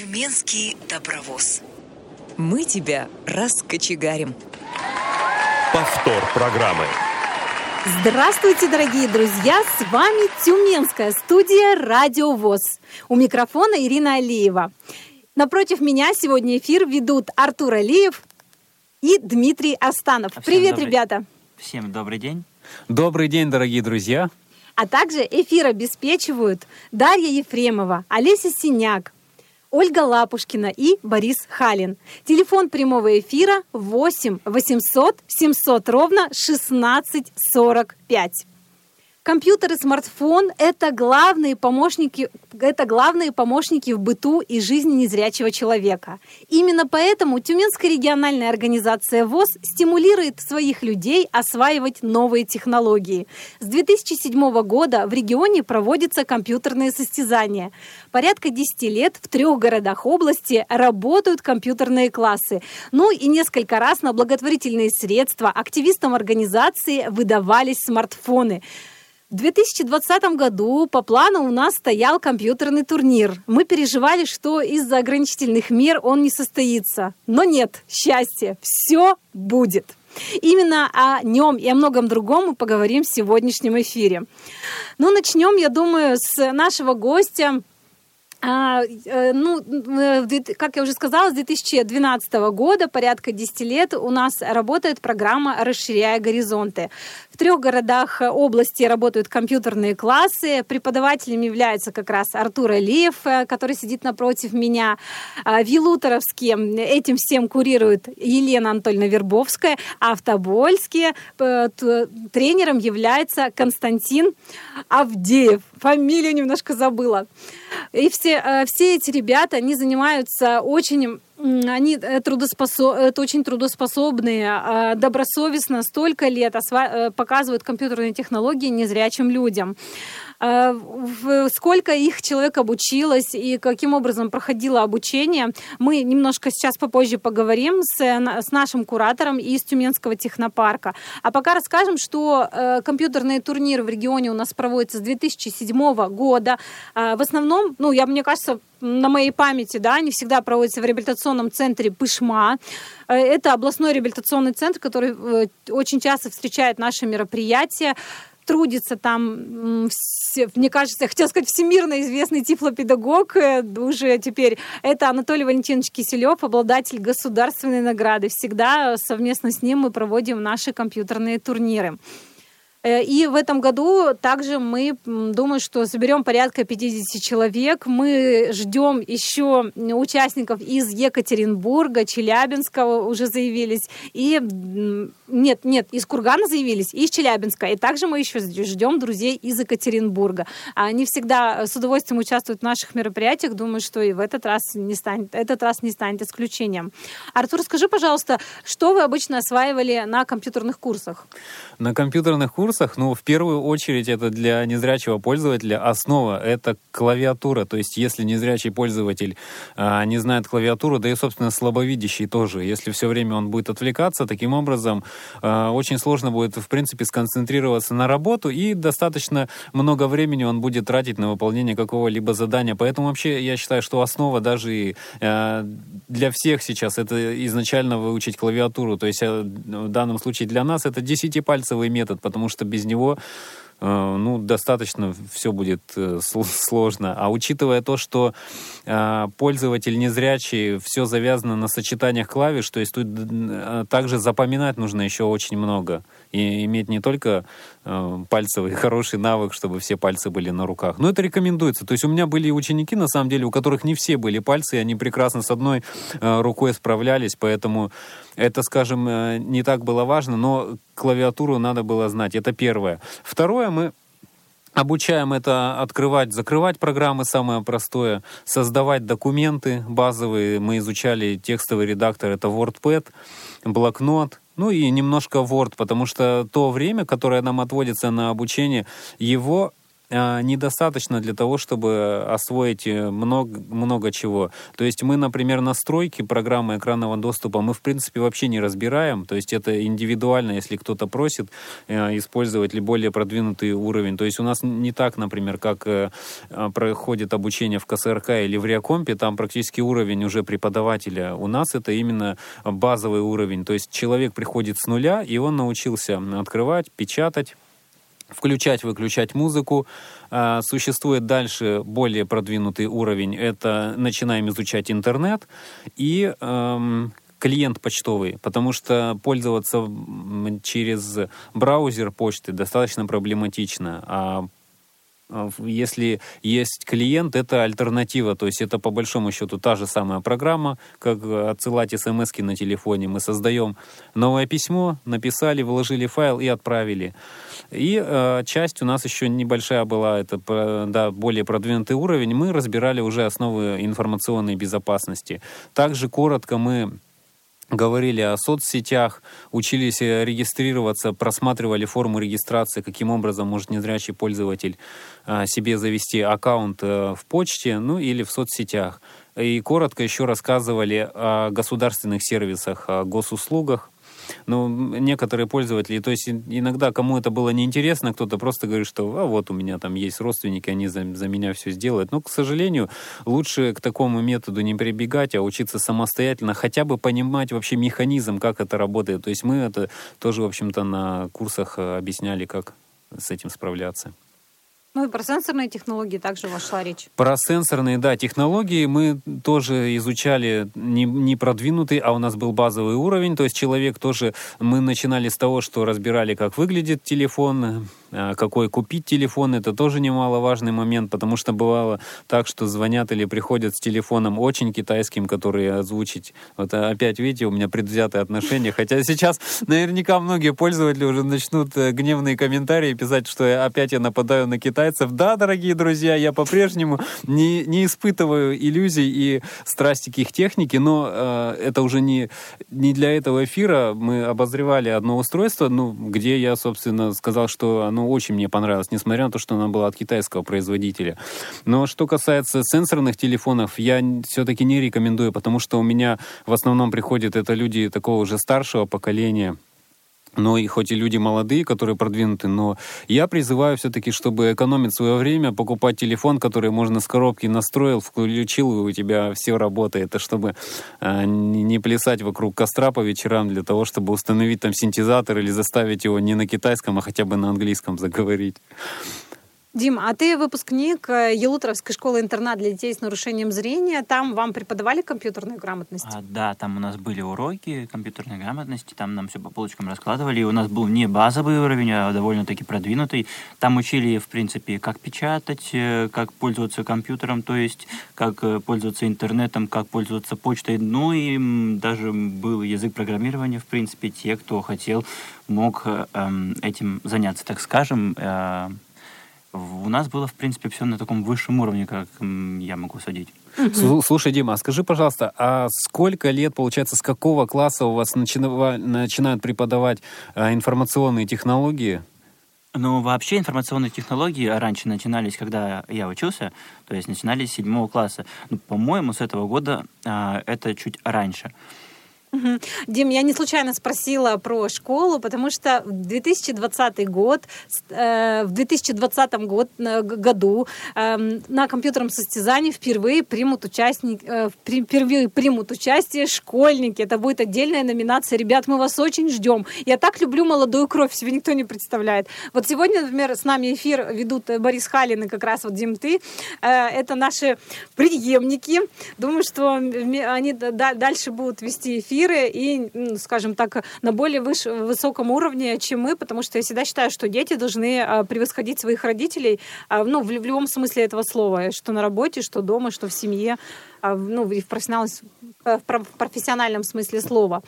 Тюменский добровоз. Мы тебя раскочегарим. Повтор программы. Здравствуйте, дорогие друзья! С вами Тюменская студия «Радио ВОЗ». У микрофона Ирина Алиева. Напротив меня сегодня эфир ведут Артур Алиев и Дмитрий Астанов. Всем Привет, добрый- ребята! Всем добрый день. Добрый день, дорогие друзья. А также эфир обеспечивают Дарья Ефремова, Олеся Синяк, Ольга Лапушкина и Борис Халин. Телефон прямого эфира 8 800 700 ровно 1645. Компьютер и смартфон – это главные помощники, это главные помощники в быту и жизни незрячего человека. Именно поэтому Тюменская региональная организация ВОЗ стимулирует своих людей осваивать новые технологии. С 2007 года в регионе проводятся компьютерные состязания. Порядка 10 лет в трех городах области работают компьютерные классы. Ну и несколько раз на благотворительные средства активистам организации выдавались смартфоны. В 2020 году по плану у нас стоял компьютерный турнир. Мы переживали, что из-за ограничительных мер он не состоится. Но нет, счастье, все будет. Именно о нем и о многом другом мы поговорим в сегодняшнем эфире. Ну, начнем, я думаю, с нашего гостя. А, э, ну, э, как я уже сказала, с 2012 года, порядка 10 лет, у нас работает программа «Расширяя горизонты». В трех городах области работают компьютерные классы. Преподавателем является как раз Артур Алиев, э, который сидит напротив меня. А В Елуторовске этим всем курирует Елена Анатольевна Вербовская, а в Тобольске э, тренером является Константин Авдеев. Фамилию немножко забыла. И все, э, все эти ребята, они занимаются очень они э, трудоспосо- это очень трудоспособные, э, добросовестно столько лет осва- э, показывают компьютерные технологии незрячим людям. Э, Сколько их человек обучилось и каким образом проходило обучение, мы немножко сейчас попозже поговорим с, э, с нашим куратором из Тюменского технопарка. А пока расскажем, что э, компьютерные турниры в регионе у нас проводятся с 2007 года. В основном, ну, я, мне кажется, на моей памяти, да, они всегда проводятся в реабилитационном центре Пышма. Это областной реабилитационный центр, который очень часто встречает наши мероприятия трудится там, все- мне кажется, я хотела сказать, всемирно известный тифлопедагог э, уже теперь. Это Анатолий Валентинович Киселев, обладатель государственной награды. Всегда совместно с ним мы проводим наши компьютерные турниры. Э, И в этом году также мы, м, думаю, что соберем порядка 50 человек. Мы ждем еще участников из Екатеринбурга, Челябинска уже заявились. И нет, нет, из Кургана заявились, и из Челябинска. И также мы еще ждем друзей из Екатеринбурга. Они всегда с удовольствием участвуют в наших мероприятиях. Думаю, что и в этот раз не станет, этот раз не станет исключением. Артур, скажи, пожалуйста, что вы обычно осваивали на компьютерных курсах? На компьютерных курсах, ну, в первую очередь, это для незрячего пользователя основа — это клавиатура. То есть, если незрячий пользователь а, не знает клавиатуру, да и, собственно, слабовидящий тоже, если все время он будет отвлекаться, таким образом а, очень сложно будет, в принципе, сконцентрироваться на работу, и достаточно много времени он будет тратить на выполнение какого-либо задания. Поэтому вообще я считаю, что основа даже и э, для всех сейчас это изначально выучить клавиатуру. То есть э, в данном случае для нас это десятипальцевый метод, потому что без него э, ну, достаточно все будет э, сл- сложно. А учитывая то, что э, пользователь незрячий, все завязано на сочетаниях клавиш, то есть тут также запоминать нужно еще очень много. И иметь не только пальцевый хороший навык, чтобы все пальцы были на руках. Но это рекомендуется. То есть у меня были ученики, на самом деле, у которых не все были пальцы, и они прекрасно с одной рукой справлялись, поэтому это, скажем, не так было важно, но клавиатуру надо было знать. Это первое. Второе, мы Обучаем это открывать, закрывать программы, самое простое, создавать документы базовые. Мы изучали текстовый редактор, это WordPad, блокнот, ну и немножко Word, потому что то время, которое нам отводится на обучение, его недостаточно для того, чтобы освоить э, много, много чего. То есть мы, например, настройки программы экранного доступа мы, в принципе, вообще не разбираем. То есть это индивидуально, если кто-то просит э, использовать ли более продвинутый уровень. То есть у нас не так, например, как э, проходит обучение в КСРК или в Реакомпе, там практически уровень уже преподавателя. У нас это именно базовый уровень. То есть человек приходит с нуля, и он научился открывать, печатать, включать-выключать музыку. А, существует дальше более продвинутый уровень. Это начинаем изучать интернет и эм, клиент почтовый, потому что пользоваться через браузер почты достаточно проблематично. А если есть клиент, это альтернатива, то есть это по большому счету та же самая программа, как отсылать смс на телефоне. Мы создаем новое письмо, написали, вложили файл и отправили. И э, часть у нас еще небольшая была, это да, более продвинутый уровень. Мы разбирали уже основы информационной безопасности. Также коротко мы говорили о соцсетях, учились э, регистрироваться, просматривали форму регистрации, каким образом может незрячий пользователь а, себе завести аккаунт э, в почте, ну или в соцсетях. И коротко еще рассказывали о государственных сервисах, о госуслугах, но некоторые пользователи, то есть иногда кому это было неинтересно, кто-то просто говорит, что а вот у меня там есть родственники, они за, за меня все сделают. Но, к сожалению, лучше к такому методу не прибегать, а учиться самостоятельно, хотя бы понимать вообще механизм, как это работает. То есть мы это тоже, в общем-то, на курсах э, объясняли, как с этим справляться. Ну и про сенсорные технологии также вошла речь. Про сенсорные, да, технологии мы тоже изучали не, не продвинутый, а у нас был базовый уровень. То есть человек тоже, мы начинали с того, что разбирали, как выглядит телефон, какой купить телефон, это тоже немаловажный момент, потому что бывало так, что звонят или приходят с телефоном очень китайским, который озвучить. Вот опять, видите, у меня предвзятые отношения, хотя сейчас наверняка многие пользователи уже начнут э, гневные комментарии писать, что опять я нападаю на китайцев. Да, дорогие друзья, я по-прежнему не, не испытываю иллюзий и страсти к их технике, но э, это уже не, не для этого эфира. Мы обозревали одно устройство, ну, где я, собственно, сказал, что оно оно очень мне понравилось, несмотря на то, что она была от китайского производителя. Но что касается сенсорных телефонов, я все-таки не рекомендую, потому что у меня в основном приходят это люди такого уже старшего поколения, но и хоть и люди молодые, которые продвинуты, но я призываю все-таки, чтобы экономить свое время, покупать телефон, который можно с коробки настроил, включил, и у тебя все работает. Это чтобы э, не плясать вокруг костра по вечерам для того, чтобы установить там синтезатор или заставить его не на китайском, а хотя бы на английском заговорить. Дим, а ты выпускник э, Елутровской школы-интернат для детей с нарушением зрения. Там вам преподавали компьютерную грамотность? А, да, там у нас были уроки компьютерной грамотности, там нам все по полочкам раскладывали. И у нас был не базовый уровень, а довольно-таки продвинутый. Там учили, в принципе, как печатать, э, как пользоваться компьютером, то есть как э, пользоваться интернетом, как пользоваться почтой. Ну и даже был язык программирования, в принципе, те, кто хотел, мог эм, этим заняться, так скажем у нас было, в принципе, все на таком высшем уровне, как я могу судить. Слушай, Дима, а скажи, пожалуйста, а сколько лет, получается, с какого класса у вас начинают преподавать а, информационные технологии? Ну, вообще информационные технологии раньше начинались, когда я учился, то есть начинались с седьмого класса. Ну, по-моему, с этого года а, это чуть раньше. Дим, я не случайно спросила про школу, потому что в 2020 год, э, в 2020 год, э, году э, на компьютерном состязании впервые примут, участник, э, впервые примут участие школьники. Это будет отдельная номинация. Ребят, мы вас очень ждем. Я так люблю молодую кровь, себе никто не представляет. Вот сегодня, например, с нами эфир ведут Борис Халин и как раз вот Дим, ты. Э, это наши преемники. Думаю, что они дальше будут вести эфир эфиры и, скажем так, на более выш... высоком уровне, чем мы, потому что я всегда считаю, что дети должны а, превосходить своих родителей, а, ну, в, любом смысле этого слова, что на работе, что дома, что в семье, ну, и в профессиональном, в профессиональном смысле слова.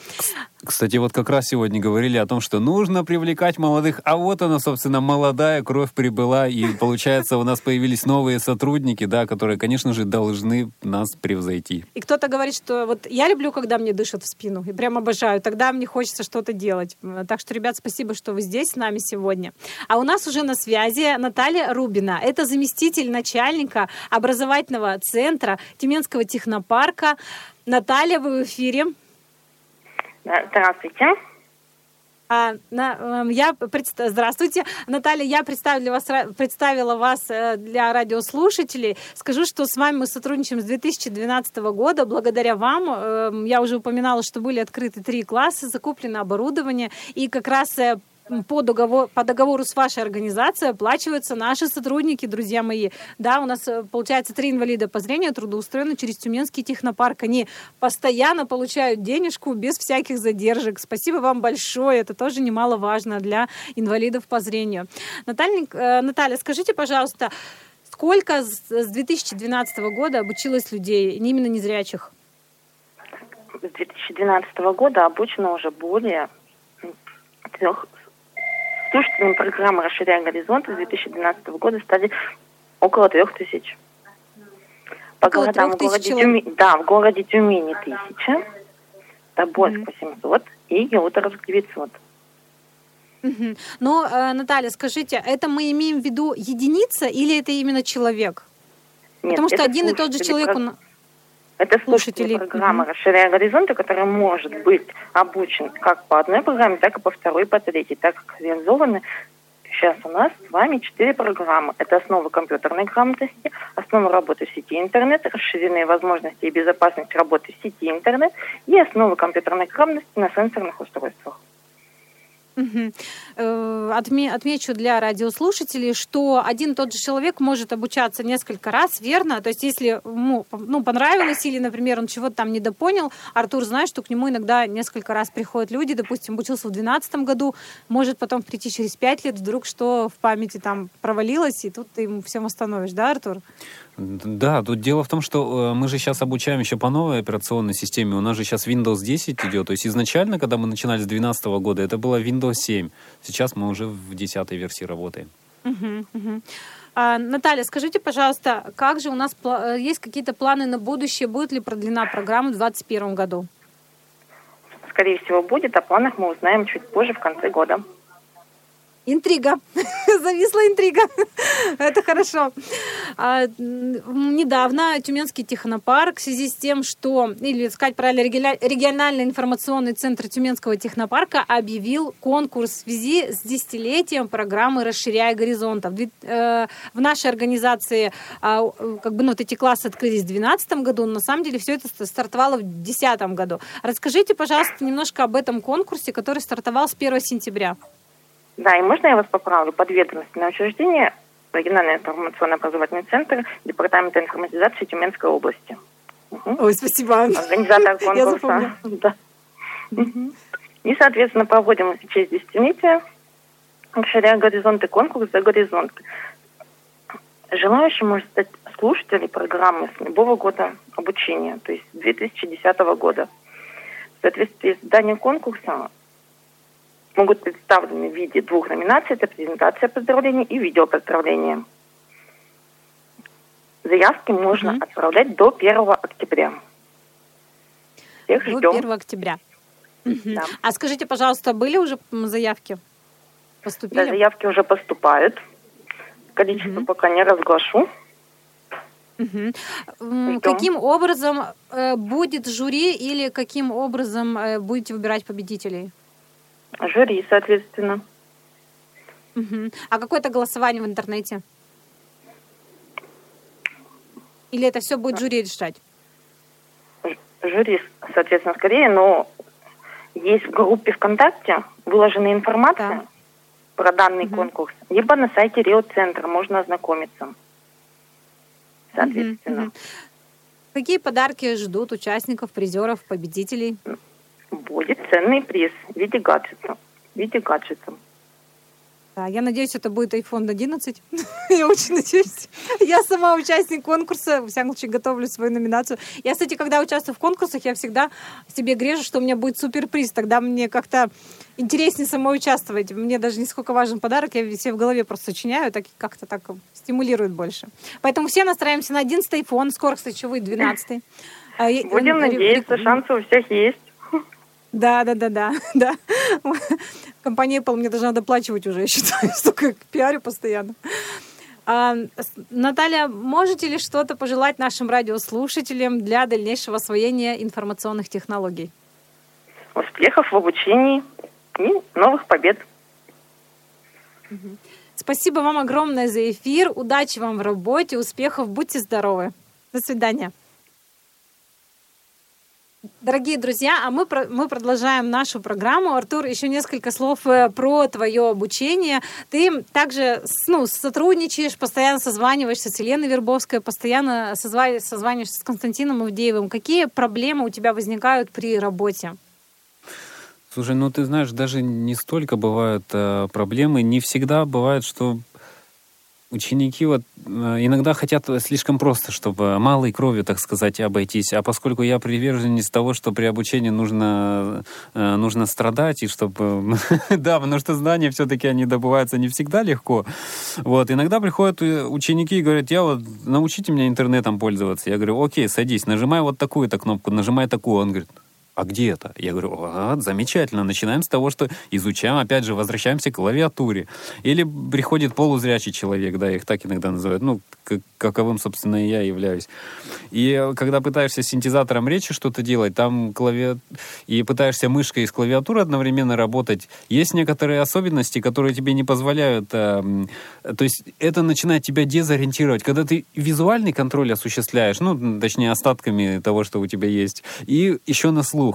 Кстати, вот как раз сегодня говорили о том, что нужно привлекать молодых, а вот она, собственно, молодая кровь прибыла, и получается у нас появились новые сотрудники, да, которые, конечно же, должны нас превзойти. И кто-то говорит, что вот я люблю, когда мне дышат в спину, и прям обожаю, тогда мне хочется что-то делать. Так что, ребят, спасибо, что вы здесь с нами сегодня. А у нас уже на связи Наталья Рубина. Это заместитель начальника образовательного центра Тюменского технопарка. Наталья, вы в эфире. Здравствуйте. А, на, я предста... Здравствуйте, Наталья. Я представила вас, представила вас э, для радиослушателей. Скажу, что с вами мы сотрудничаем с 2012 года. Благодаря вам, эм, я уже упоминала, что были открыты три класса, закуплено оборудование, и как раз э, по договору, по договору с вашей организацией оплачиваются наши сотрудники, друзья мои. Да, у нас, э, получается, три инвалида по зрению трудоустроены через Тюменский технопарк. Они постоянно получают денежку без всяких задержек. Спасибо вам большое. Это тоже немаловажно для инвалидов по зрению. Наталья, э, Наталья скажите, пожалуйста, сколько с 2012 года обучилось людей, именно незрячих? С 2012 года обучено уже более трех Слушателями программы «Расширяя горизонты» с 2012 года стали около трех тысяч. По около городам в городе Тюмень, да, в городе Тюмени тысяча, Тобольск mm-hmm. 800 и Елуторовск 900. Угу. Но, э, Наталья, скажите, это мы имеем в виду единица или это именно человек? Нет, Потому что один и тот же человек... Он... Это слушатели программы «Расширяя горизонты», который может быть обучен как по одной программе, так и по второй, по третьей, так как реализованы Сейчас у нас с вами четыре программы. Это основы компьютерной грамотности, основы работы в сети интернет, расширенные возможности и безопасность работы в сети интернет и основы компьютерной грамотности на сенсорных устройствах. Угу. Отмечу для радиослушателей, что один и тот же человек может обучаться несколько раз, верно? То есть если ему ну, понравилось или, например, он чего-то там недопонял, Артур знает, что к нему иногда несколько раз приходят люди, допустим, учился в 2012 году, может потом прийти через пять лет, вдруг что в памяти там провалилось, и тут ты ему всем восстановишь, да, Артур? Да, тут дело в том, что э, мы же сейчас обучаем еще по новой операционной системе. У нас же сейчас Windows 10 идет. То есть изначально, когда мы начинали с 2012 года, это было Windows 7. Сейчас мы уже в 10 версии работаем. А, Наталья, скажите, пожалуйста, как же у нас э, есть какие-то планы на будущее? Будет ли продлена программа в 2021 году? Скорее всего, будет. О планах мы узнаем чуть позже, в конце года. Интрига. Зависла интрига. Это хорошо. А, недавно Тюменский технопарк в связи с тем, что, или сказать правильно, региональный информационный центр Тюменского технопарка объявил конкурс в связи с десятилетием программы «Расширяя горизонты». В, э, в нашей организации э, как бы, ну, вот эти классы открылись в 2012 году, но на самом деле все это стартовало в 2010 году. Расскажите, пожалуйста, немножко об этом конкурсе, который стартовал с 1 сентября. Да, и можно я вас поправлю? Подведомственное учреждение, региональный информационно образовательный центр Департамента информатизации Тюменской области. Угу. Ой, спасибо. Организатор конкурса. Да. Угу. И, соответственно, проводим в честь десятилетия, расширяя горизонты, конкурс за горизонт. Желающий может стать слушателем программы с любого года обучения, то есть 2010 года. В соответствии с зданием конкурса могут представлены в виде двух номинаций. Это презентация поздравления и видео поздравления. Заявки можно угу. отправлять до 1 октября. Всех до ждем. 1 октября. Угу. Да. А скажите, пожалуйста, были уже заявки? Поступили? Да, заявки уже поступают. Количество угу. пока не разглашу. Угу. Каким образом э, будет жюри или каким образом э, будете выбирать победителей? Жюри, соответственно. Угу. А какое-то голосование в интернете? Или это все будет жюри решать? Жюри, соответственно, скорее, но есть в группе ВКонтакте выложена информация да. про данный угу. конкурс, либо на сайте Рио-центра можно ознакомиться. Соответственно. Угу. Какие подарки ждут участников, призеров, победителей? Будет ценный приз в виде гаджета. В виде гаджета. Да, я надеюсь, это будет iPhone 11. я очень надеюсь. Я сама участник конкурса, в всяком случае, готовлю свою номинацию. Я, кстати, когда участвую в конкурсах, я всегда себе грежу, что у меня будет суперприз. Тогда мне как-то интереснее самой участвовать. Мне даже не сколько важен подарок, я себе в голове просто сочиняю, так как-то так стимулирует больше. Поэтому все настраиваемся на 11 iPhone. Скоро, кстати, вы 12 а, Будем надеяться, шансы у всех есть. Да, да, да, да, да. Компания Apple мне должна доплачивать уже, я считаю, столько пиарю постоянно. А, Наталья, можете ли что-то пожелать нашим радиослушателям для дальнейшего освоения информационных технологий? Успехов в обучении и новых побед. Спасибо вам огромное за эфир. Удачи вам в работе, успехов, будьте здоровы. До свидания. Дорогие друзья, а мы, мы продолжаем нашу программу. Артур, еще несколько слов э, про твое обучение. Ты также ну, сотрудничаешь, постоянно созваниваешься с Еленой Вербовской, постоянно созваниваешься с Константином Авдеевым. Какие проблемы у тебя возникают при работе? Слушай, ну ты знаешь, даже не столько бывают э, проблемы. Не всегда бывает, что ученики вот э, иногда хотят слишком просто, чтобы малой кровью, так сказать, обойтись. А поскольку я приверженец того, что при обучении нужно, э, нужно страдать, и чтобы... да, потому что знания все-таки они добываются не всегда легко. Вот, иногда приходят ученики и говорят, я вот, научите меня интернетом пользоваться. Я говорю, окей, садись, нажимай вот такую-то кнопку, нажимай такую. Он говорит, а где это? Я говорю, вот, замечательно. Начинаем с того, что изучаем, опять же, возвращаемся к клавиатуре. Или приходит полузрячий человек, да, их так иногда называют, ну, каковым, собственно, и я являюсь. И когда пытаешься синтезатором речи что-то делать, там клави... и пытаешься мышкой с клавиатурой одновременно работать, есть некоторые особенности, которые тебе не позволяют... Э, то есть это начинает тебя дезориентировать. Когда ты визуальный контроль осуществляешь, ну, точнее, остатками того, что у тебя есть, и еще на слух —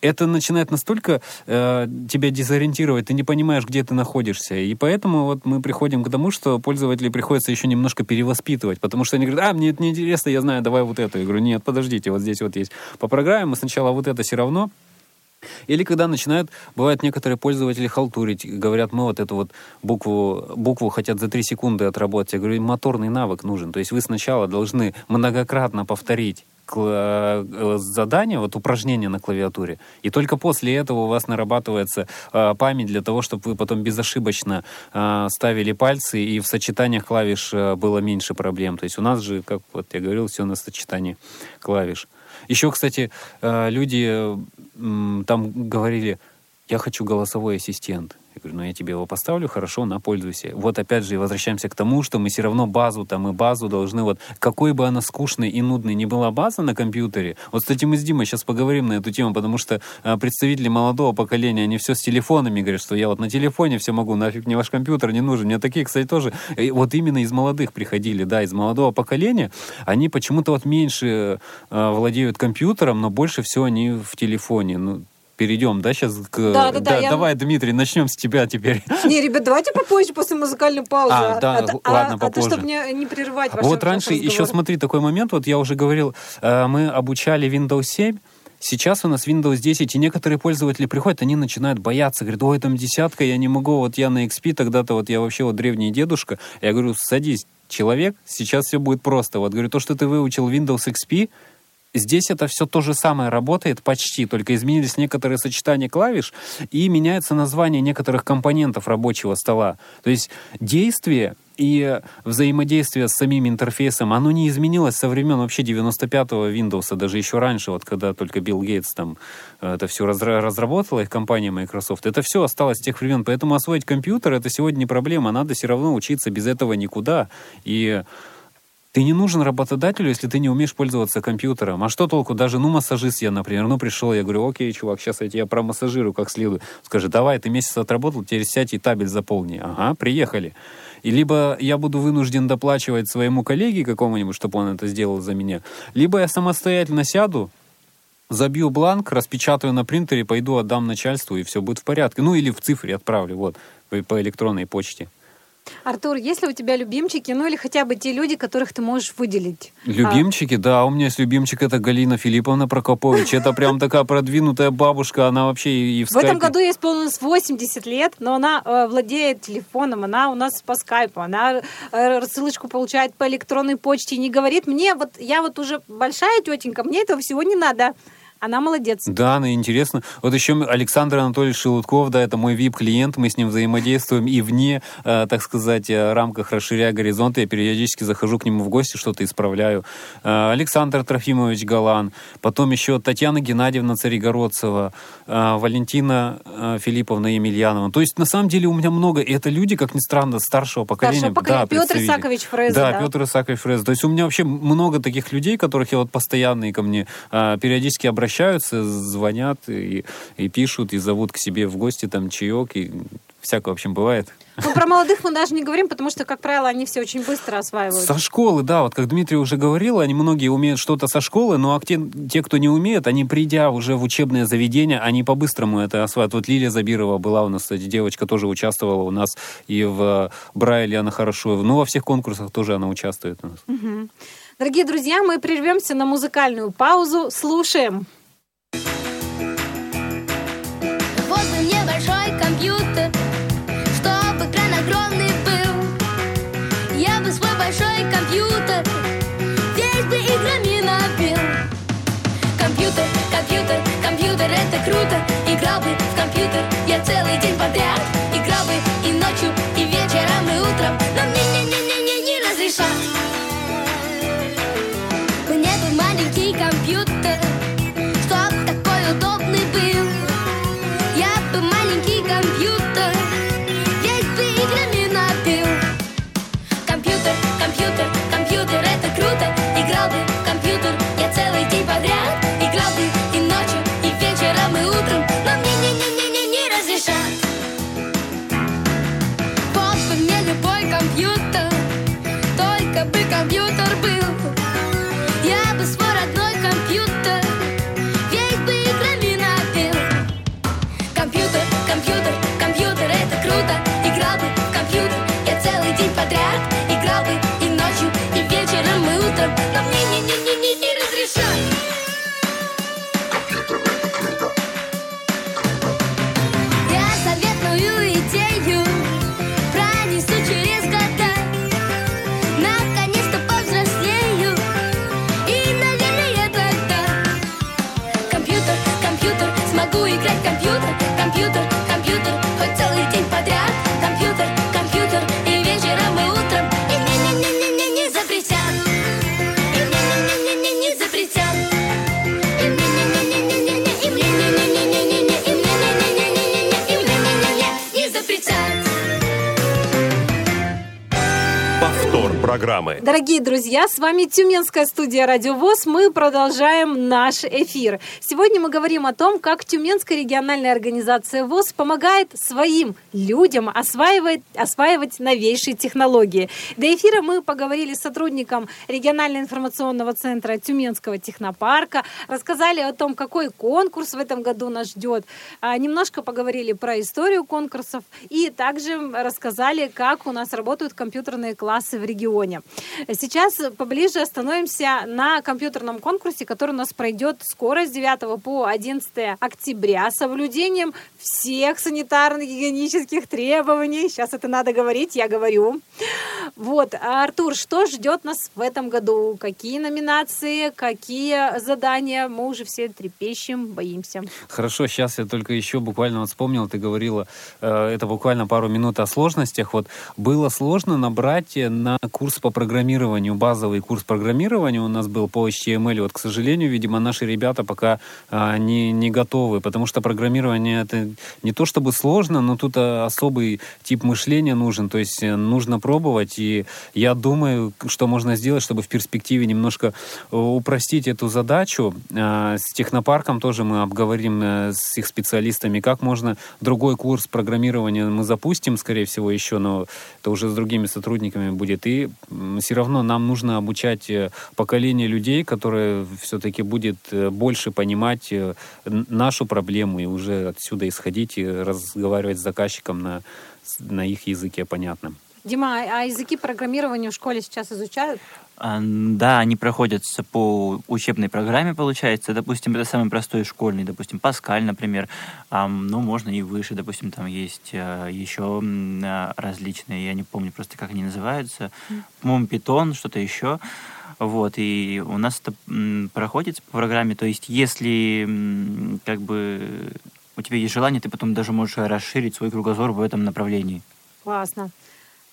это начинает настолько э, тебя дезориентировать, ты не понимаешь, где ты находишься. И поэтому вот мы приходим к тому, что пользователей приходится еще немножко перевоспитывать, потому что они говорят, а, мне это неинтересно, я знаю, давай вот это. Я говорю, нет, подождите, вот здесь вот есть. По программе мы сначала вот это все равно, или когда начинают, бывают некоторые пользователи халтурить, говорят, мы вот эту вот букву, букву хотят за три секунды отработать. Я говорю, моторный навык нужен. То есть вы сначала должны многократно повторить задание, вот упражнение на клавиатуре, и только после этого у вас нарабатывается э, память для того, чтобы вы потом безошибочно э, ставили пальцы, и в сочетаниях клавиш э, было меньше проблем. То есть у нас же, как вот я говорил, все на сочетании клавиш. Еще, кстати, э, люди э, там говорили, я хочу голосовой ассистент. Я говорю, ну я тебе его поставлю, хорошо, на, пользуйся. Вот опять же, возвращаемся к тому, что мы все равно базу там и базу должны, вот какой бы она скучной и нудной не была база на компьютере. Вот, кстати, мы с Димой сейчас поговорим на эту тему, потому что а, представители молодого поколения, они все с телефонами говорят, что я вот на телефоне все могу, нафиг мне ваш компьютер не нужен. Мне такие, кстати, тоже, и вот именно из молодых приходили, да, из молодого поколения, они почему-то вот меньше э, владеют компьютером, но больше всего они в телефоне. Ну, перейдем, да, сейчас к... Да, да, да. Я... Давай, Дмитрий, начнем с тебя теперь. Не, ребят, давайте попозже, после музыкальной паузы. А, да, а, ладно, а, попозже. А то, чтобы не, не прерывать ваш Вот раньше еще, смотри, такой момент, вот я уже говорил, э, мы обучали Windows 7, Сейчас у нас Windows 10, и некоторые пользователи приходят, они начинают бояться, говорят, ой, там десятка, я не могу, вот я на XP, тогда-то вот я вообще вот древний дедушка. Я говорю, садись, человек, сейчас все будет просто. Вот говорю, то, что ты выучил Windows XP, Здесь это все то же самое работает почти, только изменились некоторые сочетания клавиш и меняется название некоторых компонентов рабочего стола. То есть действие и взаимодействие с самим интерфейсом, оно не изменилось со времен вообще 95-го Windows, даже еще раньше, вот когда только Билл Гейтс там э, это все разработала, их компания Microsoft. Это все осталось с тех времен. Поэтому освоить компьютер это сегодня не проблема. Надо все равно учиться без этого никуда. И ты не нужен работодателю, если ты не умеешь пользоваться компьютером. А что толку? Даже, ну, массажист я, например, ну, пришел, я говорю, окей, чувак, сейчас я тебя промассажирую как следует. Скажи, давай, ты месяц отработал, теперь сядь и табель заполни. Ага, приехали. И либо я буду вынужден доплачивать своему коллеге какому-нибудь, чтобы он это сделал за меня, либо я самостоятельно сяду, забью бланк, распечатаю на принтере, пойду отдам начальству, и все будет в порядке. Ну, или в цифре отправлю, вот, по электронной почте. Артур, есть ли у тебя любимчики, ну или хотя бы те люди, которых ты можешь выделить? Любимчики, а... да, у меня есть любимчик, это Галина Филипповна Прокопович. Это прям такая продвинутая бабушка, она вообще и в В этом году ей исполнилось 80 лет, но она э, владеет телефоном, она у нас по скайпу, она э, рассылочку получает по электронной почте и не говорит мне, вот я вот уже большая тетенька, мне этого всего не надо. Она молодец. Да, она интересно. Вот еще Александр Анатольевич Шелудков, да, это мой VIP-клиент, мы с ним взаимодействуем и вне, э, так сказать, э, рамках расширяя горизонты, я периодически захожу к нему в гости, что-то исправляю. Э, Александр Трофимович Галан, потом еще Татьяна Геннадьевна Царегородцева, э, Валентина э, Филипповна Емельянова. То есть, на самом деле, у меня много, и это люди, как ни странно, старшего поколения. Старшего поколения. Да, Петр Исакович Фреза. Да, да, Петр Исакович Фреза. То есть, у меня вообще много таких людей, которых я вот постоянные ко мне э, периодически обращаюсь обращаются, звонят и, и пишут, и зовут к себе в гости, там, чаек, и всякое, в общем, бывает. Ну, про молодых мы даже не говорим, потому что, как правило, они все очень быстро осваивают. Со школы, да, вот как Дмитрий уже говорил, они многие умеют что-то со школы, но а те, те, кто не умеет, они, придя уже в учебное заведение, они по-быстрому это осваивают. Вот Лилия Забирова была у нас, кстати, девочка тоже участвовала у нас и в Брайле она хорошо, ну, во всех конкурсах тоже она участвует у нас. Угу. Дорогие друзья, мы прервемся на музыкальную паузу. Слушаем. Компьютер, компьютер, компьютер, это круто. Играл бы в компьютер я целый день подряд. Играл бы и ночью, и вечером, и утром. Но мне не-не-не-не не разрешат. Мне бы маленький компьютер, чтоб такой удобный был. Я бы маленький компьютер, весь бы играми набил. Компьютер, компьютер, компьютер, это круто. Играл бы в компьютер я целый день подряд. Компьютер Компьютер, программы. Дорогие друзья, с вами Тюменская студия Радио ВОЗ. Мы продолжаем наш эфир. Сегодня мы говорим о том, как Тюменская региональная организация ВОЗ помогает своим людям осваивать, осваивать новейшие технологии. До эфира мы поговорили с сотрудником регионального информационного центра Тюменского технопарка, рассказали о том, какой конкурс в этом году нас ждет, а, немножко поговорили про историю конкурсов и также рассказали, как у нас работают компьютерные классы в регионе. Сейчас поближе остановимся на компьютерном конкурсе, который у нас пройдет скоро с 9 по 11 октября с соблюдением всех санитарно-гигиенических требований. Сейчас это надо говорить, я говорю. Вот, Артур, что ждет нас в этом году? Какие номинации, какие задания? Мы уже все трепещем, боимся. Хорошо, сейчас я только еще буквально вот вспомнил, ты говорила, э, это буквально пару минут о сложностях. Вот было сложно набрать на курс по программированию, базовый курс программирования у нас был по HTML. Вот, к сожалению, видимо, наши ребята пока а, не, не готовы, потому что программирование это не то чтобы сложно, но тут а, особый тип мышления нужен, то есть э, нужно пробовать, и я думаю, что можно сделать, чтобы в перспективе немножко э, упростить эту задачу. А, С технопарком тоже мы обговорим э, с их специалистами, как можно другой курс программирования мы запустим, скорее всего, еще, но это уже с другими сотрудниками будет. И все равно нам нужно обучать э, поколение людей, которое все-таки будет э, больше понимать э, нашу проблему и уже отсюда исходить и разговаривать с заказчиком на, на их языке понятном. Дима, а языки программирования в школе сейчас изучают? А, Да, они проходятся по учебной программе, получается. Допустим, это самый простой школьный, допустим, Паскаль, например. А, ну, можно и выше, допустим, там есть а, еще а, различные, я не помню просто, как они называются. По-моему, Питон, что-то еще. Вот, и у нас это проходит по программе. То есть, если как бы у тебя есть желание, ты потом даже можешь расширить свой кругозор в этом направлении. Классно.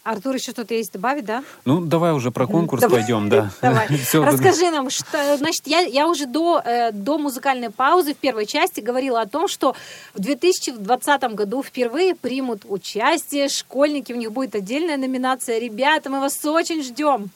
Артур, еще что-то есть добавить, да? Ну, давай уже про конкурс Давай. пойдем, да. Давай. Расскажи нам, что, значит, я, я уже до, э, до музыкальной паузы в первой части говорила о том, что в 2020 году впервые примут участие школьники, у них будет отдельная номинация. Ребята, мы вас очень ждем.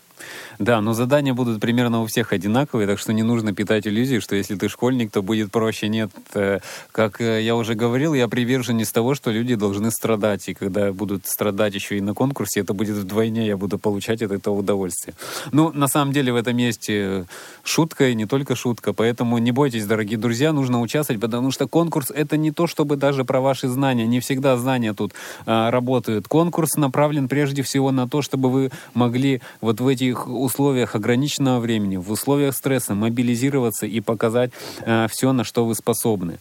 Да, но задания будут примерно у всех одинаковые, так что не нужно питать иллюзии, что если ты школьник, то будет проще. Нет, э, как э, я уже говорил, я приверженец того, что люди должны страдать. И когда будут страдать еще и на конкурсе, это будет вдвойне, я буду получать от этого удовольствие. Ну, на самом деле в этом месте шутка и не только шутка, поэтому не бойтесь, дорогие друзья, нужно участвовать, потому что конкурс это не то, чтобы даже про ваши знания. Не всегда знания тут а, работают. Конкурс направлен прежде всего на то, чтобы вы могли вот в этих условиях ограниченного времени, в условиях стресса мобилизироваться и показать все, на что вы способны.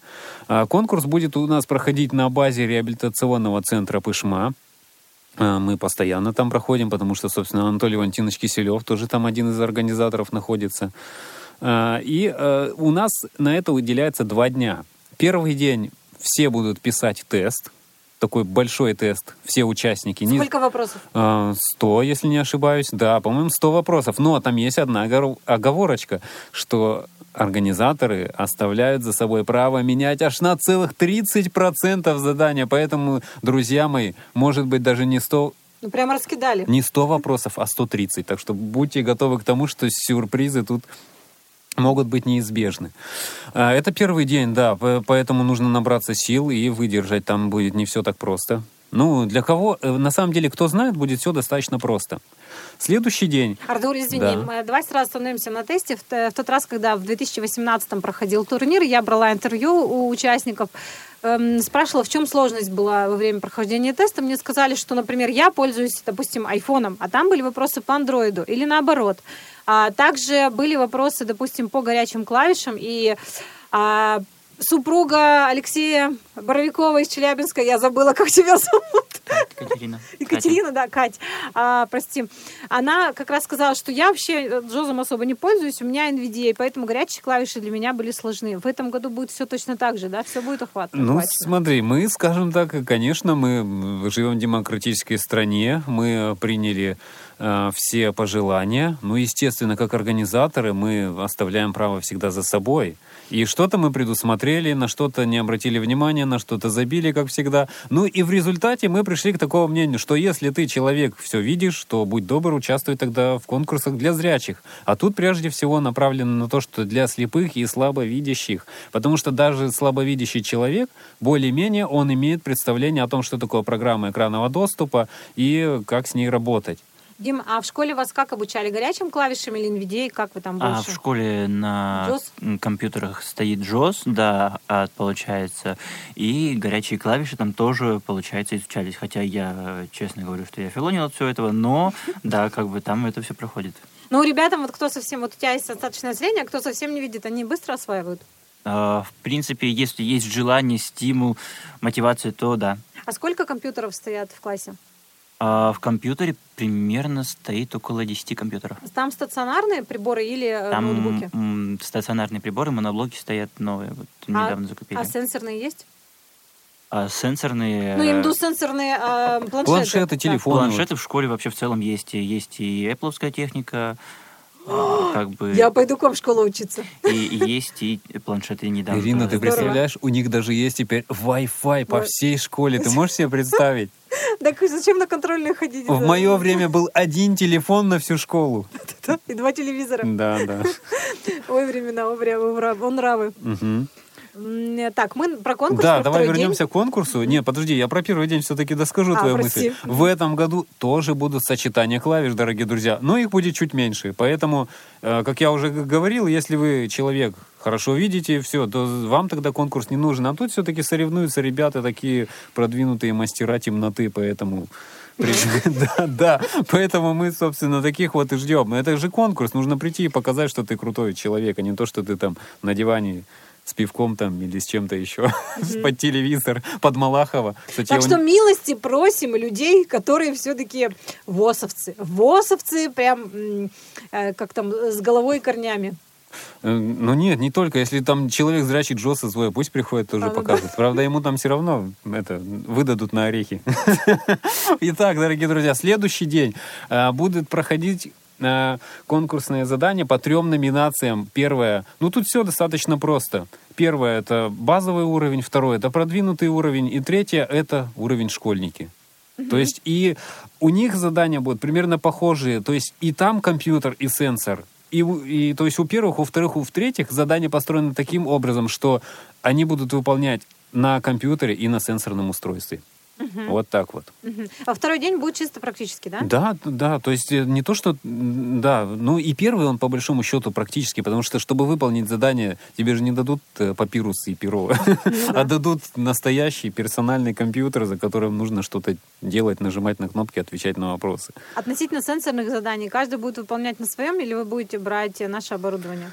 А, конкурс будет у нас проходить на базе реабилитационного центра Пышма. А, Мы постоянно там проходим, потому что, собственно, Анатолий Валентинович Киселев тоже там один из организаторов находится. А, И э, у нас на это уделяется два дня. Первый день все будут писать тест, такой большой тест, все участники. Не- Сколько вопросов? а, 100, если не ошибаюсь. Да, по-моему, 100 вопросов. Но там есть одна оговорочка, что организаторы оставляют за собой право менять аж на целых 30% задания. Поэтому, друзья мои, может быть даже не 100, Ну, прямо раскидали. не 100 вопросов, а 130. Так что будьте готовы к тому, что сюрпризы тут могут быть неизбежны. А, Это первый день, да, по- поэтому нужно набраться сил и выдержать. Там будет не все так просто. Ну, для кого, э, на самом деле, кто знает, будет все достаточно просто. Следующий день. Артур, извини, Да. мы- давай сразу остановимся на тесте. В, в тот раз, когда в 2018 проходил турнир, я брала интервью у участников, эм, спрашивала, в чем сложность была во время прохождения теста. Мне сказали, что, например, я пользуюсь, допустим, айфоном, а там были вопросы по андроиду или наоборот. А также были вопросы, допустим, по горячим клавишам и а, супруга Алексея Боровикова из Челябинска, я забыла, как тебя зовут. Екатерина. Екатерина, да, Кать, а, прости. Она как раз сказала, что я вообще э, Джозом особо не пользуюсь, у меня NVDA, поэтому горячие клавиши для меня были сложны. В этом году будет все точно так же, да? Все будет охватно. Ну, охвачено. смотри, мы, скажем так, конечно, мы живем в демократической стране, мы приняли э, все пожелания. Ну, естественно, как организаторы мы оставляем право всегда за собой. И что-то мы предусмотрели, на что-то не обратили внимания, на что-то забили, как всегда. Ну и в результате мы пришли к такому мнению, что если ты человек все видишь, то будь добр, участвуй тогда в конкурсах для зрячих. А тут прежде всего направлено на то, что для слепых и слабовидящих. Потому что даже слабовидящий человек, более-менее, он имеет представление о том, что такое программа экранного доступа и как с ней работать. Дим, а в школе вас как обучали? Горячим клавишам или NVDA? Как вы там А больше? в школе на JOS? компьютерах стоит JOS, да, а, получается, и горячие клавиши там тоже, получается, изучались. Хотя я честно говорю, что я филонил от всего этого, но да, как бы там это все проходит. Ну, ребятам, вот кто совсем, вот у тебя есть остаточное зрение, а кто совсем не видит, они быстро осваивают. А, В принципе, если есть желание, стимул, мотивация, то да. А сколько компьютеров стоят в классе? А В компьютере примерно стоит около 10 компьютеров. Там стационарные приборы или э, Там ноутбуки? м, стационарные приборы, моноблоки стоят новые, вот недавно закупили. А сенсорные есть? А сенсорные... Ну, я имею в виду сенсорные э, планшеты. Планшеты, Да. телефоны. Планшеты в школе вообще в целом есть. И Есть и Apple техника, а, как бы... Я пойду к вам в школу учиться. И, и есть и планшеты недавно. Ирина, ты Здорово. представляешь, у них даже есть теперь Wi-Fi по всей школе. Ты можешь себе представить? Так зачем на контрольную ходить? В мое время был один телефон на всю школу. И два телевизора. Да, да. Ой, времена, о, нравы. М, Так, мы про конкурс, Да, про давай второй день. вернемся к конкурсу. Не, подожди, я про первый день все-таки доскажу А, твою прости. мысль. В этом году тоже будут сочетания клавиш, дорогие друзья, но их будет чуть меньше. Поэтому, э, как я уже говорил, если вы человек хорошо видите, все, то вам тогда конкурс не нужен. А тут все-таки соревнуются ребята такие продвинутые мастера темноты, поэтому Да, да. Поэтому мы, собственно, таких вот и ждем. Это же конкурс. Нужно прийти и показать, что ты крутой человек, а не то, что ты там на диване с пивком там или с чем-то еще под телевизор, под Малахова. Кстати, так что милости просим людей, которые все-таки восовцы. Восовцы прям э, как там с головой и корнями. Э, ну нет, не только. Если там человек зрячий Джоса свой, пусть приходит тоже а, покажет. Да. Правда, ему там все равно это выдадут на орехи. Итак, дорогие друзья, следующий день э, будет проходить э, конкурсное задание по трем номинациям. Первое, ну тут все достаточно просто. Первое это базовый уровень, второе это продвинутый уровень, и третье это уровень школьники. То есть и у них задания будут примерно похожие. То есть и там компьютер, и сенсор, и, и то есть у первых, у вторых, у в-третьих задания построены таким образом, что они будут выполнять на компьютере и на сенсорном устройстве. Угу. Вот так вот. Угу. А второй день будет чисто практически, да? Да, да. То есть э, не то, что... Да, ну и первый он по большому счету практически, потому что, чтобы выполнить задание, тебе же не дадут э, папирус и перо, ну а дадут настоящий персональный компьютер, за которым нужно что-то делать, нажимать на кнопки, отвечать на вопросы. Относительно сенсорных заданий, каждый будет выполнять на своем или вы будете брать наше оборудование?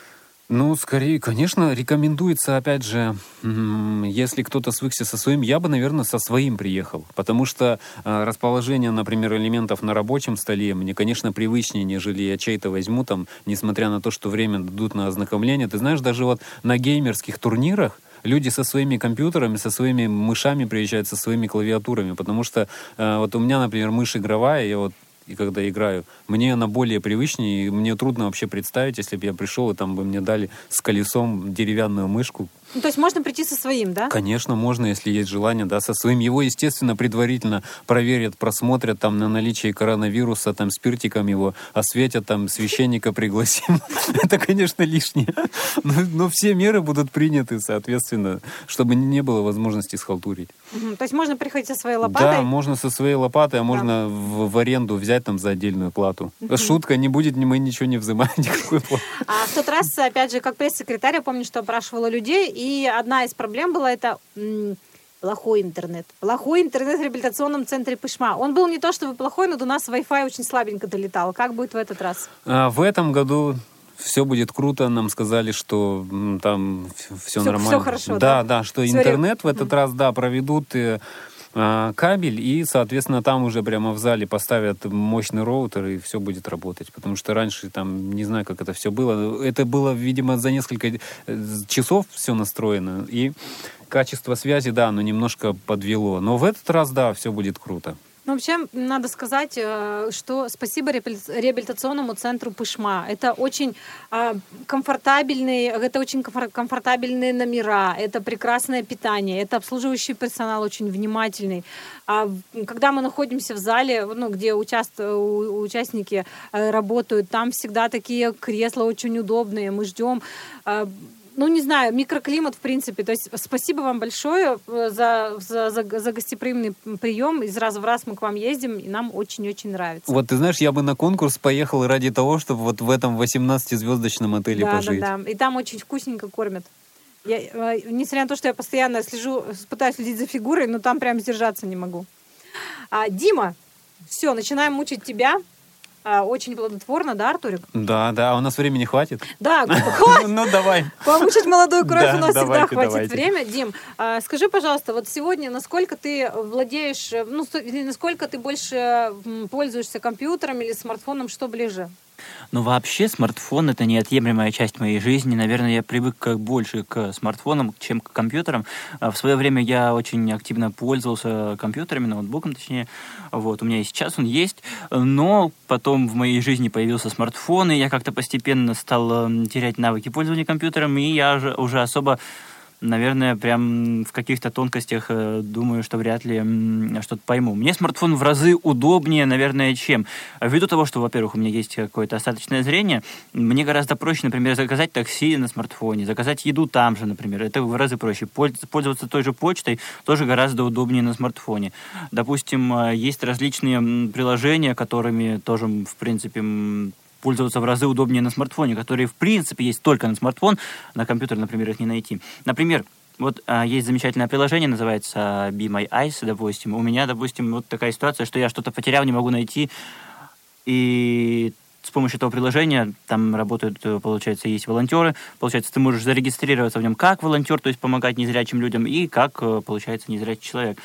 Ну, скорее, конечно, рекомендуется, опять же, если кто-то свыкся со своим, я бы, наверное, со своим приехал. Потому что э, расположение, например, элементов на рабочем столе мне, конечно, привычнее, нежели я чей-то возьму, там, несмотря на то, что время дадут на ознакомление. Ты знаешь, даже вот на геймерских турнирах люди со своими компьютерами, со своими мышами приезжают, со своими клавиатурами, потому что э, вот у меня, например, мышь игровая, я вот и когда играю, мне она более привычнее, и мне трудно вообще представить, если бы я пришел, и там бы мне дали с колесом деревянную мышку, ну, то есть можно прийти со своим, да? Конечно, можно, если есть желание, да, со своим. Его, естественно, предварительно проверят, просмотрят там на наличие коронавируса, там спиртиком его осветят, там священника пригласим. Это, конечно, лишнее. Но, но все меры будут приняты, соответственно, чтобы не было возможности схалтурить. То есть можно приходить со своей лопатой? Да, можно со своей лопатой, а можно в, в аренду взять там за отдельную плату. Шутка, не будет, мы ничего не взимаем, никакой платы. А в тот раз, опять же, как пресс-секретарь, я помню, что опрашивала людей, и одна из проблем была это плохой интернет. Плохой интернет в реабилитационном центре Пышма. Он был не то чтобы плохой, но до нас Wi-Fi очень слабенько долетал. Как будет в этот раз? А, в этом году все будет круто. Нам сказали, что там все, все нормально. Все хорошо, да? Да, да, что все интернет ре... в этот раз, да, проведут э, а, кабель, и, соответственно, там уже прямо в зале поставят мощный роутер, и все будет работать. Потому что раньше там, не знаю, как это все было. Это было, видимо, за несколько э, часов все настроено, и качество связи, да, оно немножко подвело. Но в этот раз, да, все будет круто. Ну, вообще, надо сказать, э, что спасибо реабилитационному центру Пышма. Это очень а, комфортабельные, это очень комфортабельные номера, это прекрасное питание, это обслуживающий персонал очень внимательный. А когда мы находимся в зале, ну, где участ... участники э, работают, там всегда такие кресла очень удобные, мы ждем а, ну, не знаю, микроклимат, в принципе. То есть спасибо вам большое э, за, за, за, за гостеприимный прием. Из раза в раз мы к вам ездим, и нам очень-очень нравится. Вот, ты знаешь, я бы на конкурс поехал ради того, чтобы вот в этом 18-звездочном отеле да, пожить. Да, да, И там очень вкусненько кормят. Я, э, несмотря на то, что я постоянно слежу, пытаюсь следить за фигурой, но там прям сдержаться не могу. А, Дима, все, начинаем мучить тебя. А, очень плодотворно, да, Артурик? Да, да, у нас времени хватит. Да, ну давай. Помучить молодую кровь у нас всегда хватит время. Дим, а, скажи, пожалуйста, вот сегодня насколько ты владеешь, ну, насколько ты больше пользуешься компьютером или смартфоном, что ближе? Ну, вообще, смартфон — это неотъемлемая часть моей жизни. Наверное, я привык как больше к смартфонам, чем к компьютерам. А в свое время я очень активно пользовался компьютерами, ноутбуком точнее. Вот, у меня и сейчас он есть. Но потом в моей жизни появился смартфон, и я как-то постепенно стал терять навыки пользования компьютером, и я уже особо наверное, прям в каких-то тонкостях э, думаю, что вряд ли что-то пойму. Мне смартфон в разы удобнее, наверное, чем. Ввиду того, что, во-первых, у меня есть какое-то остаточное зрение, мне гораздо проще, например, заказать такси на смартфоне, заказать еду там же, например. Это в разы проще. Пользоваться той же почтой тоже гораздо удобнее на смартфоне. Допустим, э, есть различные приложения, которыми тоже, в принципе, пользоваться в разы удобнее на смартфоне, которые в принципе есть только на смартфон, на компьютер, например, их не найти. Например, Вот а, есть замечательное приложение, называется Be My Eyes, допустим. У меня, допустим, вот такая ситуация, что я что-то потерял, не могу найти, и с помощью этого приложения там работают, э, получается, есть волонтеры. Получается, ты можешь зарегистрироваться в нем как волонтер, то есть помогать незрячим людям, и как, э, получается, незрячий человек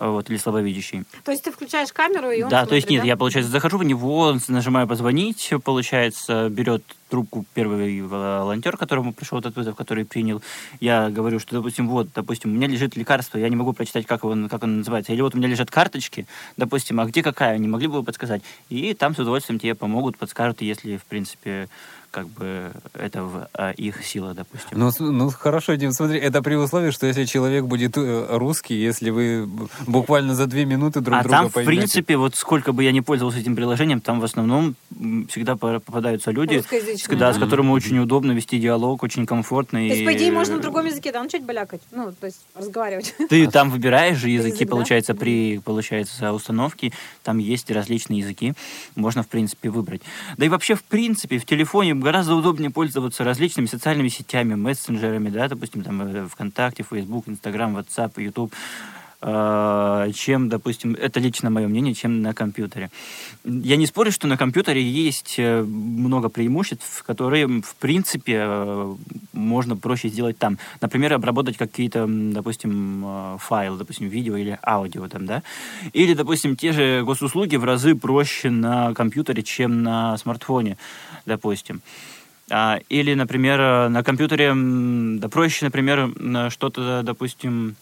вот, или слабовидящий. То есть ты включаешь камеру, и он Да, смотрит, то есть нет, да? я, получается, захожу в него, нажимаю «позвонить», получается, берет трубку первый волонтер, которому пришел этот вызов, который принял. Я говорю, что, допустим, вот, допустим, у меня лежит лекарство, я не могу прочитать, как он, как он называется. Или вот у меня лежат карточки, допустим, а где какая, не могли бы вы подсказать? И там с удовольствием тебе помогут, подскажут, если, в принципе, как бы это в а, их сила, допустим. Ну, ну, хорошо, Дим, смотри, это при условии, что если человек будет э, русский, если вы буквально за две минуты друг а друга там, в поймете. принципе, вот сколько бы я ни пользовался этим приложением, там в основном всегда по- попадаются люди, да, да? с которыми очень удобно вести диалог, очень комфортно. То есть, и- по идее, можно на другом языке, да, начать балякать. Ну, то есть, разговаривать. Ты там выбираешь же языки, язык, да? получается, при получается, установке. Там есть различные языки. Можно, в принципе, выбрать. Да и вообще, в принципе, в телефоне гораздо удобнее пользоваться различными социальными сетями, мессенджерами, да, допустим, там э, ВКонтакте, Фейсбук, Инстаграм, Ватсап, Ютуб чем, допустим, это лично мое мнение, чем на компьютере. Я не спорю, что на компьютере есть э, много преимуществ, которые, в принципе, э, можно проще сделать там. Например, обработать какие-то, допустим, э, файлы, допустим, видео или аудио там, да. Или, допустим, те же госуслуги в разы проще на компьютере, чем на смартфоне, допустим. А, Или, например, э, на компьютере, да проще, например, на что-то, допустим,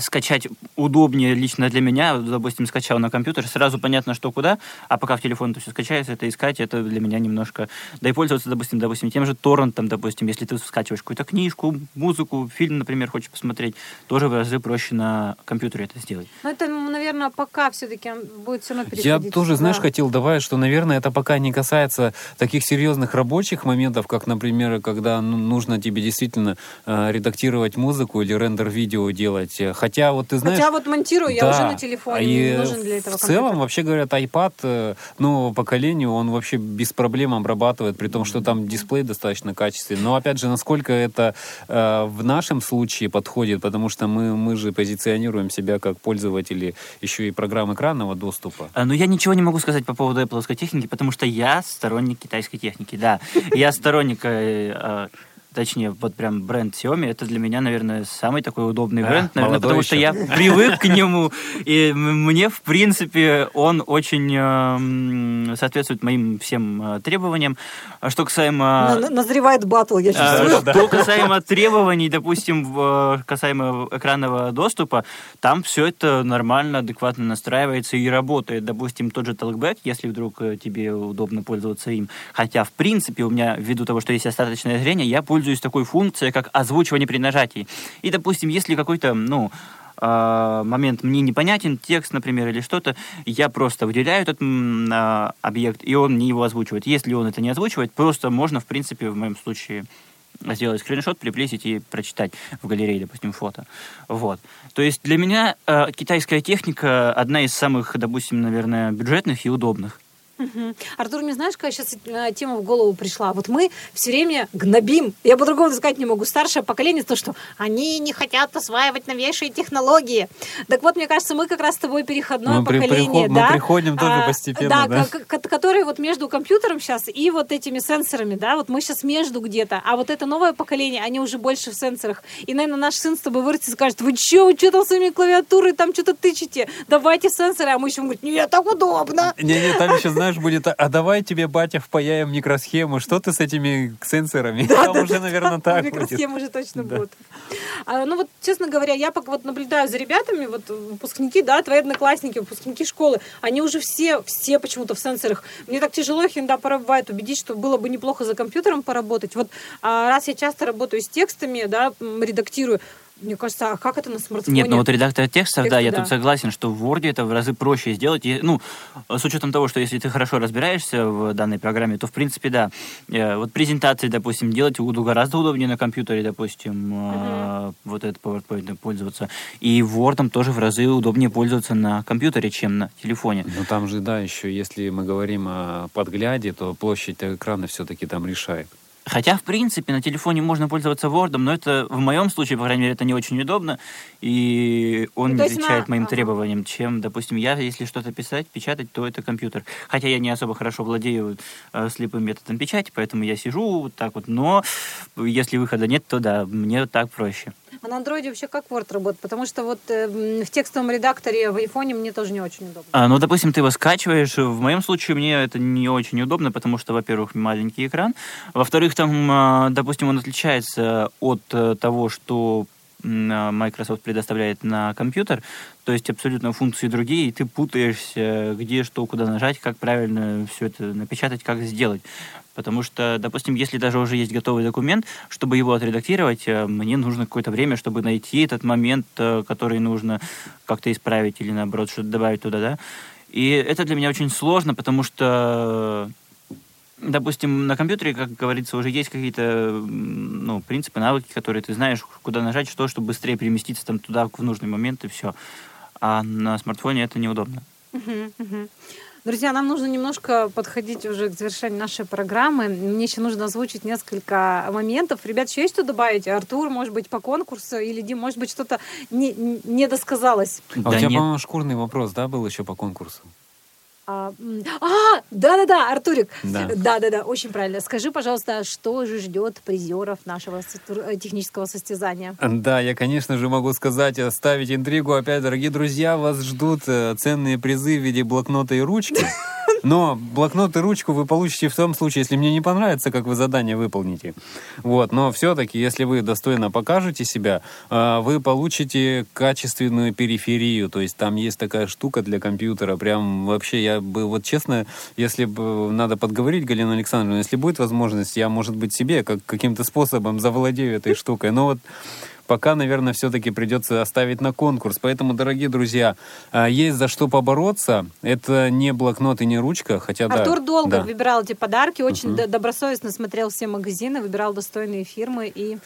скачать удобнее лично для меня, допустим, скачал на компьютер, сразу понятно, что куда, а пока в телефон это все скачается, это искать, это для меня немножко... Да и пользоваться, допустим, допустим, тем же торрентом, допустим, если ты скачиваешь какую-то книжку, музыку, фильм, например, хочешь посмотреть, тоже в разы проще на компьютере это сделать. Но это, наверное, пока все-таки будет все равно Я тоже, знаешь, Да. хотел добавить, что, наверное, это пока не касается таких серьезных рабочих моментов, как, например, когда ну, нужно тебе действительно э, редактировать музыку или рендер видео делать. Хотя вот ты знаешь... Хотя вот монтирую я Да, уже на телефоне, и не нужен для этого В целом, компьютер. вообще говорят, iPad э, нового поколения, он вообще без проблем обрабатывает, при том, что там дисплей достаточно качественный. Но, опять же, насколько это э, в нашем случае подходит, потому что мы, мы же позиционируем себя как пользователи еще и программ экранного доступа. А, Но я ничего не могу сказать по поводу Apple техники, потому что я сторонник китайской техники, да. Я сторонник, э, э, точнее, вот прям бренд Xiaomi, это для меня, наверное, самый такой удобный А, бренд, наверное, потому что еще. я привык к нему, и мне, в принципе, он очень э, соответствует моим всем э, требованиям. А Что касаемо... На- Назревает батл, я А, чувствую. Что касаемо требований, допустим, в- касаемо экранного доступа, там все это нормально, адекватно настраивается и работает. Допустим, тот же Talkback, если вдруг э, тебе удобно пользоваться им. Хотя, в принципе, у меня, ввиду того, что есть остаточное зрение, я пользуюсь такой функцией, как озвучивание при нажатии. И, допустим, если какой-то, ну, а, момент мне непонятен, текст, например, или что-то, я просто выделяю этот а, объект, и он мне его озвучивает. Если он это не озвучивает, просто можно, в принципе, в моем случае сделать скриншот, приблизить и прочитать в галерее, допустим, фото. Вот. То есть для меня э, китайская техника одна из самых, допустим, наверное, бюджетных и удобных. Артур, мне знаешь, какая сейчас тема в голову пришла? Вот мы все время гнобим, я по-другому сказать не могу, старшее поколение, то, что они не хотят осваивать новейшие технологии. Так вот, мне кажется, мы как раз с тобой переходное Мы при- поколение, приход- мы да? приходим тоже постепенно, да. к- к- которые вот между компьютером сейчас и вот этими сенсорами, да, вот мы сейчас между где-то, а вот это новое поколение, они уже больше в сенсорах. И, наверное, наш сын с тобой вырастет и скажет, вы что, вы что там своими клавиатурой там что-то тычете? Давайте сенсоры, а мы еще говорим, нет, так удобно. Не-не, там еще, знаешь, будет, а- давай тебе, батя, впаяем микросхему, что ты с этими сенсорами? Там уже, наверное, так будет. Микросхемы уже точно Да. будут. А, ну вот, честно говоря, я пока вот наблюдаю за ребятами, вот выпускники, да, твои одноклассники, выпускники школы, они уже все, все почему-то в сенсорах. Мне так тяжело их иногда порой бывает убедить, что было бы неплохо за компьютером поработать. Вот а, раз я часто работаю с текстами, да, редактирую, мне кажется, а как это на смартфоне? Нет, ну вот редактор текстов, да, я да. тут согласен, что в Word это в разы проще сделать. И, ну, с учетом того, что если ты хорошо разбираешься в данной программе, то, в принципе, да. Э, Вот презентации, допустим, делать уд- гораздо удобнее на компьютере, допустим, э, вот этот PowerPoint пользоваться. И Word тоже в разы удобнее пользоваться на компьютере, чем на телефоне. Ну там же, да, еще, если мы говорим о подгляде, то площадь экрана все-таки там решает. Хотя, в принципе, на телефоне можно пользоваться Word, но это, в моем случае, по крайней мере, это не очень удобно, и он Ну, не есть отвечает на- моим требованиям, чем, допустим, я, если что-то писать, печатать, то это компьютер. Хотя я не особо хорошо владею э, слепым методом печати, поэтому я сижу вот так вот, но если выхода нет, то да, мне так проще. А на андроиде вообще как Word работает? Потому что вот э, в текстовом редакторе в айфоне мне тоже не очень удобно. А, ну, допустим, ты его скачиваешь. В моем случае мне это не очень удобно, потому что, во-первых, маленький экран. Во-вторых, там, а, допустим, он отличается от э, того, что а, Microsoft предоставляет на компьютер. То есть абсолютно функции другие, и ты путаешься, где что, куда нажать, как правильно все это напечатать, как сделать. Потому что, допустим, если даже уже есть готовый документ, чтобы его отредактировать, э, мне нужно какое-то время, чтобы найти этот момент, э, который нужно как-то исправить или, наоборот, что-то добавить туда, да. И это для меня очень сложно, потому что, допустим, на компьютере, как говорится, уже есть какие-то ну, принципы, навыки, которые ты знаешь, куда нажать, что, чтобы быстрее переместиться там туда в нужный момент, и все. А на смартфоне это неудобно. Мгм, мгм. Друзья, нам нужно немножко подходить уже к завершению нашей программы. Мне еще нужно озвучить несколько моментов. Ребят, еще есть что добавить? Артур, может быть, по конкурсу? Или Дим, может быть, что-то не, не досказалось? А у Да тебя, нет. по-моему, шкурный вопрос, да, был еще по конкурсу? А, а, да-да-да, Артурик. Да. Да-да-да, очень правильно. Скажи, пожалуйста, что же ждет призеров нашего э, технического состязания? Да, я, конечно же, могу сказать, оставить интригу. Опять, дорогие друзья, вас ждут э, ценные призы в виде блокнота и ручки. Но блокнот и ручку вы получите в том случае, если мне не понравится, как вы задание выполните. Вот, но все-таки, если вы достойно покажете себя, э, вы получите качественную периферию. То есть там есть такая штука для компьютера. Прям вообще я бы, вот честно, если бы надо подговорить Галину Александровну, если будет возможность, я, может быть, себе как, каким-то способом завладею этой штукой. Но вот пока, наверное, все-таки придется оставить на конкурс. Поэтому, дорогие друзья, а, есть за что побороться. Это не блокнот и не ручка, хотя да. Артур долго да. выбирал эти подарки, очень до- добросовестно смотрел все магазины, выбирал достойные фирмы, и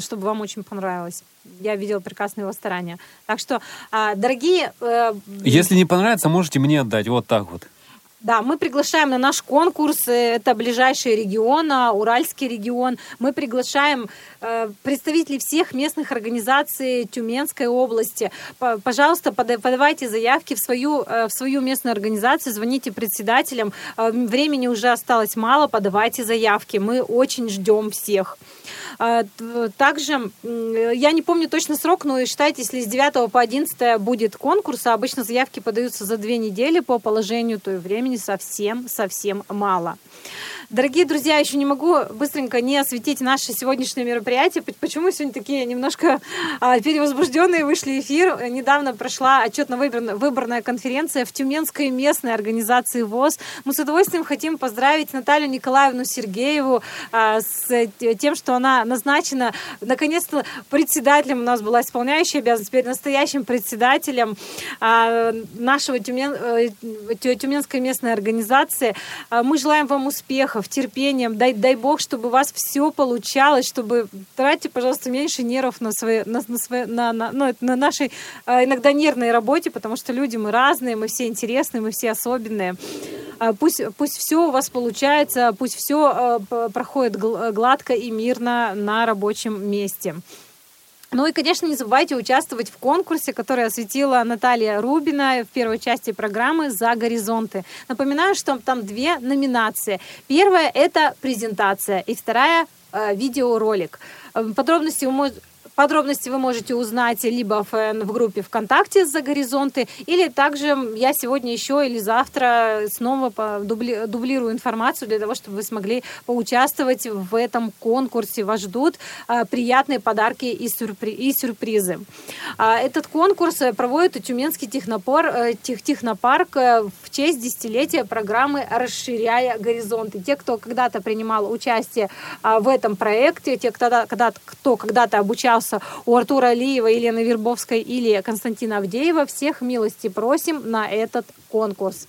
чтобы вам очень понравилось. Я видела прекрасные его старания. Так что, а, дорогие... э, Если не понравится, можете мне отдать. Вот так вот. Да, мы приглашаем на наш конкурс, э, это ближайшие региона, Уральский регион. Мы приглашаем э, представителей всех местных организаций Тюменской области. Пожалуйста, пода- подавайте заявки в свою, э, в свою местную организацию, звоните председателям. Времени уже осталось мало, подавайте заявки. Мы очень ждем всех. А, Также, м, я не помню точно срок, но считайте, если с 9 по 11 будет конкурс, а обычно заявки подаются за две недели по положению, то и времени совсем-совсем мало. Дорогие друзья, еще не могу быстренько не осветить наше сегодняшнее мероприятие. Почему сегодня такие немножко а, перевозбужденные вышли эфир? Недавно прошла отчетно-выборная конференция в Тюменской местной организации ВОЗ. Мы с удовольствием хотим поздравить Наталью Николаевну Сергееву а, с тем, что она назначена наконец-то председателем. У нас была исполняющая обязанность, теперь настоящим председателем а, нашего Тюмен, э, Тю- Тюменской местной организации. Мы желаем вам успехов, терпения. Дай, дай бог, чтобы у вас все получалось, чтобы тратьте, пожалуйста, меньше нервов на, свои, на, на, свои- на, на- ну, на нашей а, иногда нервной работе, потому что люди мы разные, мы все интересные, мы все особенные. А, Пусть, пусть все у вас получается, пусть все проходит гл- гладко и мирно на рабочем месте. Ну и, конечно, не забывайте участвовать в конкурсе, который осветила Наталья Рубина в первой части программы «За горизонты». Напоминаю, что там две номинации. Первая – это презентация, и вторая э, – видеоролик. Э, Подробности вы. Подробности вы можете узнать либо в, э, в группе ВКонтакте «За горизонты», или также я сегодня еще или завтра снова дубли- дублирую информацию для того, чтобы вы смогли поучаствовать в этом конкурсе. Вас ждут а, приятные подарки и, сюрпри- и сюрпризы. А, Этот конкурс э, проводит Тюменский технопор, э, тех- технопарк э, в честь десятилетия программы «Расширяя горизонты». Те, кто когда-то принимал участие а, в этом проекте, те, кто, когда, кто обучался у Артура Алиева, Елены Вербовской или Константина Авдеева, всех милости просим на этот конкурс.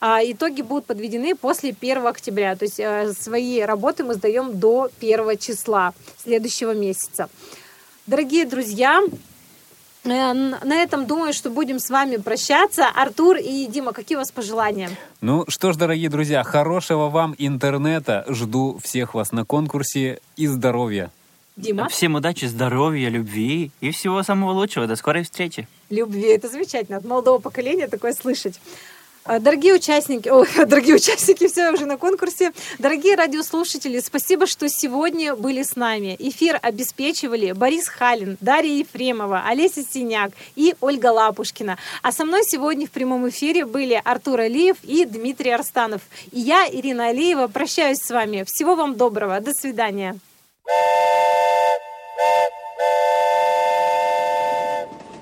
А, Итоги будут подведены после 1 октября. То есть э, свои работы мы сдаем до 1 числа следующего месяца. Дорогие друзья, Э, на этом думаю, что будем с вами прощаться. Артур и Дима, какие у вас пожелания? Ну что ж, дорогие друзья, хорошего вам интернета. Жду всех вас на конкурсе и здоровья. Дима? Всем удачи, здоровья, любви и всего самого лучшего. До скорой встречи. Любви, это замечательно. От молодого поколения такое слышать. А, дорогие участники, о, дорогие участники, все уже на конкурсе. Дорогие радиослушатели, спасибо, что сегодня были с нами. Эфир обеспечивали Борис Халин, Дарья Ефремова, Олеся Синяк и Ольга Лапушкина. А со мной сегодня в прямом эфире были Артур Алиев и Дмитрий Арстанов. И я, Ирина Алиева, прощаюсь с вами. Всего вам доброго. До свидания.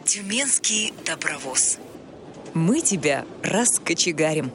Тюменский добровоз. Мы тебя раскочегарим.